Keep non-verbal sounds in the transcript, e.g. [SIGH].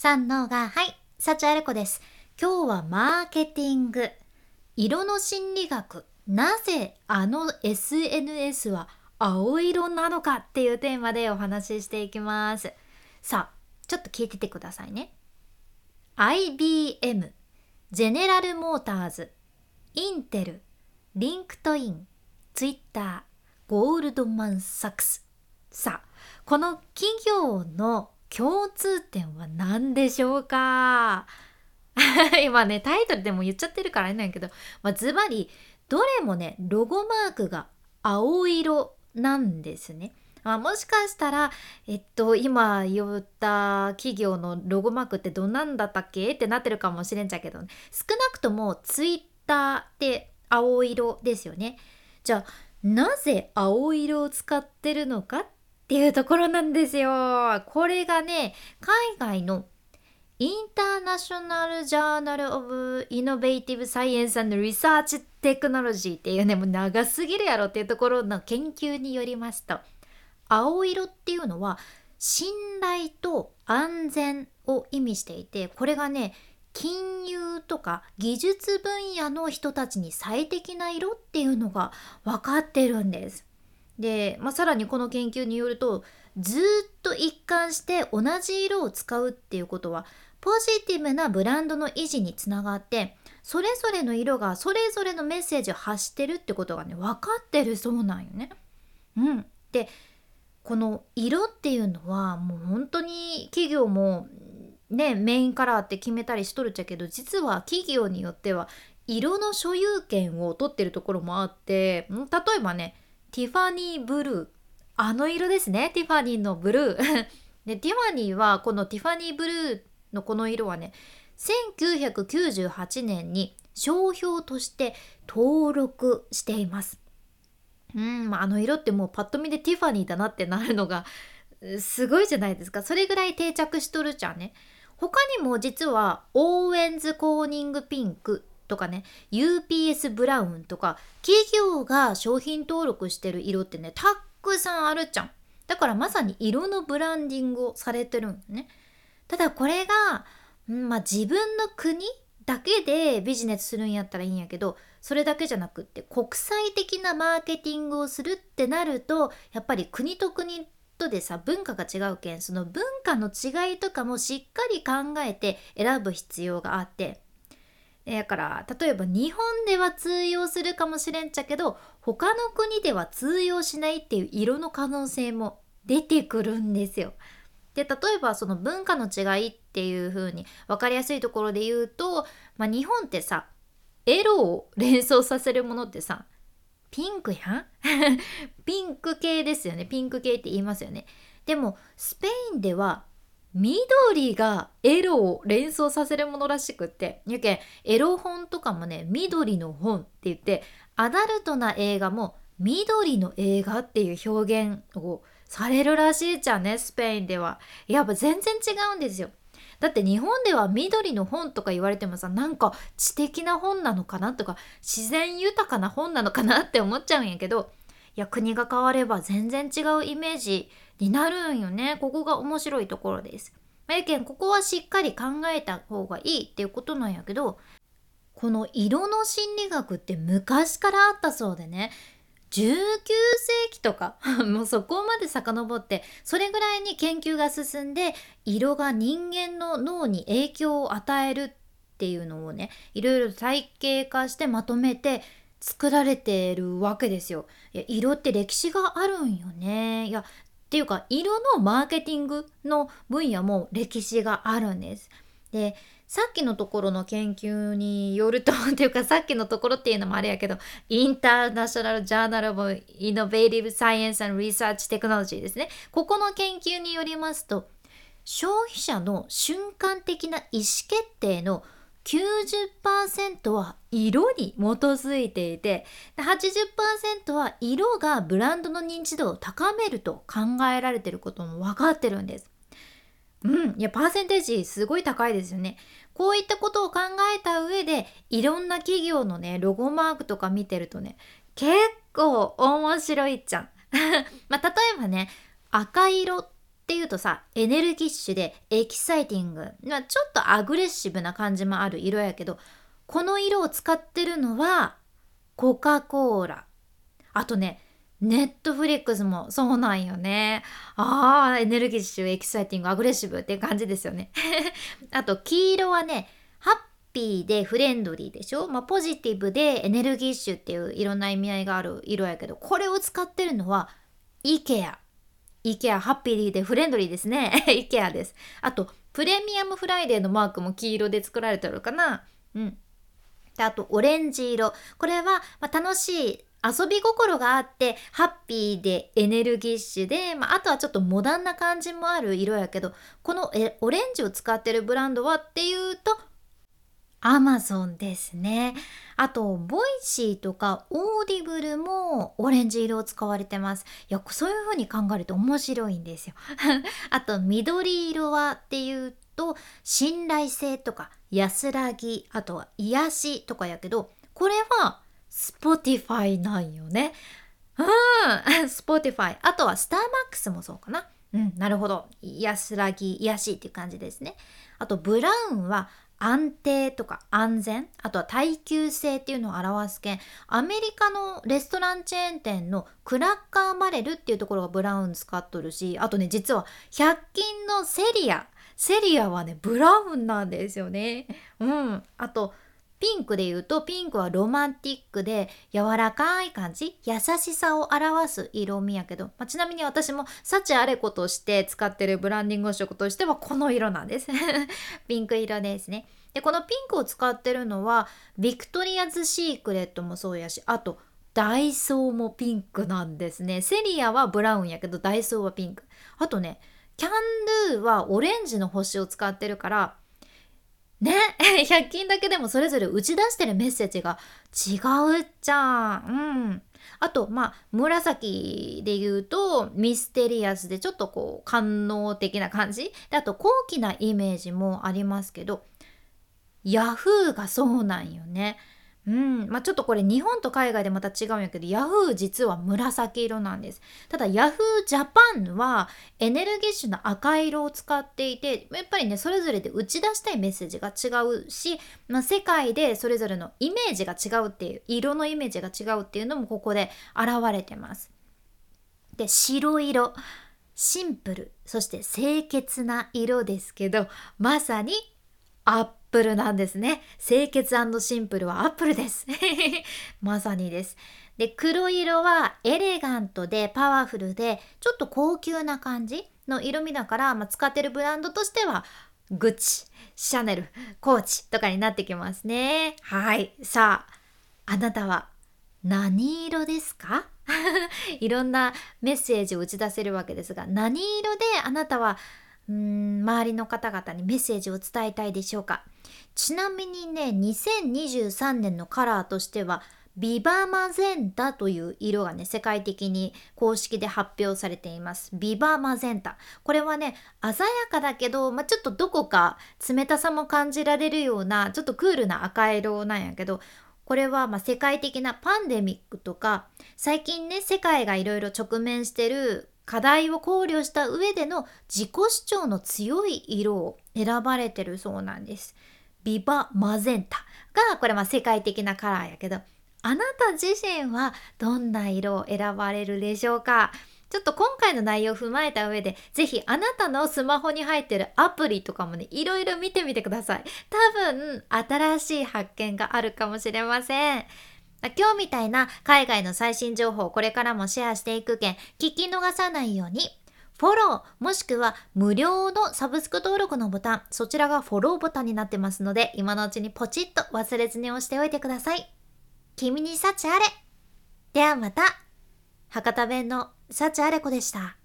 三能がはい幸あれ子です。今日はマーケティング。色の心理学。なぜあの SNS は青色なのかっていうテーマでお話ししていきます。さあちょっと聞いててくださいね。IBM ゼネラルモーターズ。インテル。リンクトイン。ツイッター。ゴールドマン・サックス。さあこの企業の共通点は何でしょうか？[LAUGHS] 今ねタイトルでも言っちゃってるからあれなんやけど、まあ、ズバリどれもねロゴマークが青色なんですね。まあ、もしかしたら、えっと、今言った企業のロゴマークってどんなんだったっけ？ってなってるかもしれんじゃけど、ね、少なくともツイッターって青色ですよね。じゃあなぜ青色を使ってるのかっっていうところなんですよ。これがね、海外のインターナショナル・ジャーナル・オブ・イノベーティブ・サイエンス・リサーチ・テクノロジーっていうね、もう長すぎるやろっていうところの研究によりますと、青色っていうのは信頼と安全を意味していて、これがね、金融とか技術分野の人たちに最適な色っていうのが分かってるんです。で、まあ、さらにこの研究によるとずっと一貫して同じ色を使うっていうことはポジティブなブランドの維持につながってそれぞれの色がそれぞれのメッセージを発してるってことがね分かってるそうなんよね。うん、でこの色っていうのはもう本当に企業もねメインカラーって決めたりしとるっちゃけど実は企業によっては色の所有権を取ってるところもあって例えばねティファニーブルーあの色ですね。ティファニーのブルー。[LAUGHS] でティファニーはこのティファニーブルーのこの色はね1998年に商標として登録しています。うんあの色ってもうパッと見でティファニーだなってなるのがすごいじゃないですか。それぐらい定着しとるじゃんね。他にも実はオーエンズコーニングピンクとかね UPS ブラウンとか企業が商品登録してる色ってねたくさんあるじゃん。だからまさに色のブランディングをされてるんね。ただこれが、まあ、自分の国だけでビジネスするんやったらいいんやけどそれだけじゃなくって国際的なマーケティングをするってなるとやっぱり国と国とでさ文化が違うけんその文化の違いとかもしっかり考えて選ぶ必要があって。だから例えば日本では通用するかもしれんちゃけど他の国では通用しないっていう色の可能性も出てくるんですよ。で例えばその文化の違いっていう風に分かりやすいところで言うと、まあ、日本ってさエロを連想させるものってさピンクやん？[LAUGHS] ピンク系ですよねピンク系って言いますよね。でもスペインでは緑がエロを連想させるものらしくってやけんエロ本とかもね緑の本って言ってアダルトな映画も緑の映画っていう表現をされるらしいじゃんねスペインでは。やっぱ全然違うんですよ。だって日本では緑の本とか言われてもさなんか知的な本なのかなとか自然豊かな本なのかなって思っちゃうんやけどいや国が変われば全然違うイメージになるんよねここが面白いところです。まやけんここはしっかり考えた方がいいっていうことなんやけどこの色の心理学って昔からあったそうでね19世紀とか [LAUGHS] もうそこまで遡ってそれぐらいに研究が進んで色が人間の脳に影響を与えるっていうのをねいろいろ体系化してまとめて作られてるわけですよ。いや色って歴史があるんよね。いやっていうか色のマーケティングの分野も歴史があるんです。でさっきのところの研究によると [LAUGHS] っていうかさっきのところっていうのもあれやけどインターナショナル・ジャーナル・オブ・イノベーティブ・サイエンス・リサーチ・テクノロジーですねここの研究によりますと消費者の瞬間的な意思決定の90%は色に基づいていて80%は色がブランドの認知度を高めると考えられてることも分かってるんです。うん、いやパーセンテージすごい高いですよね。こういったことを考えた上でいろんな企業のねロゴマークとか見てるとね結構面白いじゃん。[LAUGHS] まあ、例えばね赤色っていうとさエネルギッシュでエキサイティング、まあ、ちょっとアグレッシブな感じもある色やけどこの色を使ってるのはコカ・コーラあとねネットフリックスもそうなんよね。ああ、エネルギッシュ、エキサイティング、アグレッシブっていう感じですよね。[LAUGHS] あと、黄色はね、ハッピーでフレンドリーでしょ？まあ、ポジティブでエネルギッシュっていういろんな意味合いがある色やけど、これを使ってるのは、イケア。イケア、ハッピーでフレンドリーですね。イケアです。あと、プレミアムフライデーのマークも黄色で作られてるかな。うん。であと、オレンジ色。これは、まあ、楽しい遊び心があってハッピーでエネルギッシュで、まあ、あとはちょっとモダンな感じもある色やけどこのえオレンジを使ってるブランドはっていうとアマゾンですね。あと、ボイシーとかオーディブルもオレンジ色を使われてます。いや、そういう風に考えると面白いんですよ。[LAUGHS] あと、緑色はっていうと、信頼性とか安らぎ、あとは癒しとかやけど、これは Spotify なんよね。うん、[LAUGHS] Spotify。あとはスターマックスもそうかな。うん、なるほど。安らぎ、癒しっていう感じですね。あと、ブラウンは安定とか安全、あとは耐久性っていうのを表す件、アメリカのレストランチェーン店のクラッカーバレルっていうところがブラウン使っとるし、あとね、実は100均のセリア。セリアはね、ブラウンなんですよね。うん。あと、ピンクで言うとピンクはロマンティックで柔らかい感じ優しさを表す色味やけど、まあ、ちなみに私も幸あれ子として使ってるブランディング色としてはこの色なんです。[LAUGHS] ピンク色ですね。でこのピンクを使ってるのはビクトリアズ・シークレットもそうやしあとダイソーもピンクなんですね。セリアはブラウンやけどダイソーはピンク。あとねキャンドゥはオレンジの星を使ってるからね [LAUGHS] 100均だけでもそれぞれ打ち出してるメッセージが違うじゃん。うん。あと、まあ、紫で言うと、ミステリアスでちょっとこう、官能的な感じ。で、あと、高貴なイメージもありますけど、ヤフーがそうなんよね。うん。まあ、ちょっとこれ日本と海外でまた違うんやけど Yahoo! 実は紫色なんです。ただ Yahoo! Japan はエネルギッシュな赤色を使っていてやっぱりねそれぞれで打ち出したいメッセージが違うし、まあ、世界でそれぞれのイメージが違うっていう色のイメージが違うっていうのもここで現れてます。で白色。シンプル。そして清潔な色ですけどまさにアップルなんですね。清潔シンプルはアップルです。[LAUGHS] まさにです。で、黒色はエレガントでパワフルでちょっと高級な感じの色味だから、まあ、使ってるブランドとしてはグッチ、シャネル、コーチとかになってきますね。はい。さあ、あなたは何色ですか？[LAUGHS] いろんなメッセージを打ち出せるわけですが、何色であなたはうーん周りの方々にメッセージを伝えたいでしょうか？ちなみにね2023年のカラーとしてはビバマゼンタという色がね世界的に公式で発表されていますビバマゼンタこれはね鮮やかだけど、まあ、ちょっとどこか冷たさも感じられるようなちょっとクールな赤色なんやけどこれはま世界的なパンデミックとか最近ね世界がいろいろ直面してる課題を考慮した上での自己主張の強い色を選ばれてるそうなんです。ビバマゼンタがこれま世界的なカラーやけどあなた自身はどんな色を選ばれるでしょうか？ちょっと今回の内容を踏まえた上で、ぜひあなたのスマホに入ってるアプリとかもね、いろいろ見てみてください。多分、新しい発見があるかもしれません。今日みたいな海外の最新情報をこれからもシェアしていくけん、聞き逃さないように、フォローもしくは無料のサブスク登録のボタン、そちらがフォローボタンになってますので、今のうちにポチッと忘れずに押しておいてください。君に幸あれ。ではまた。博多弁の幸あれ子でした。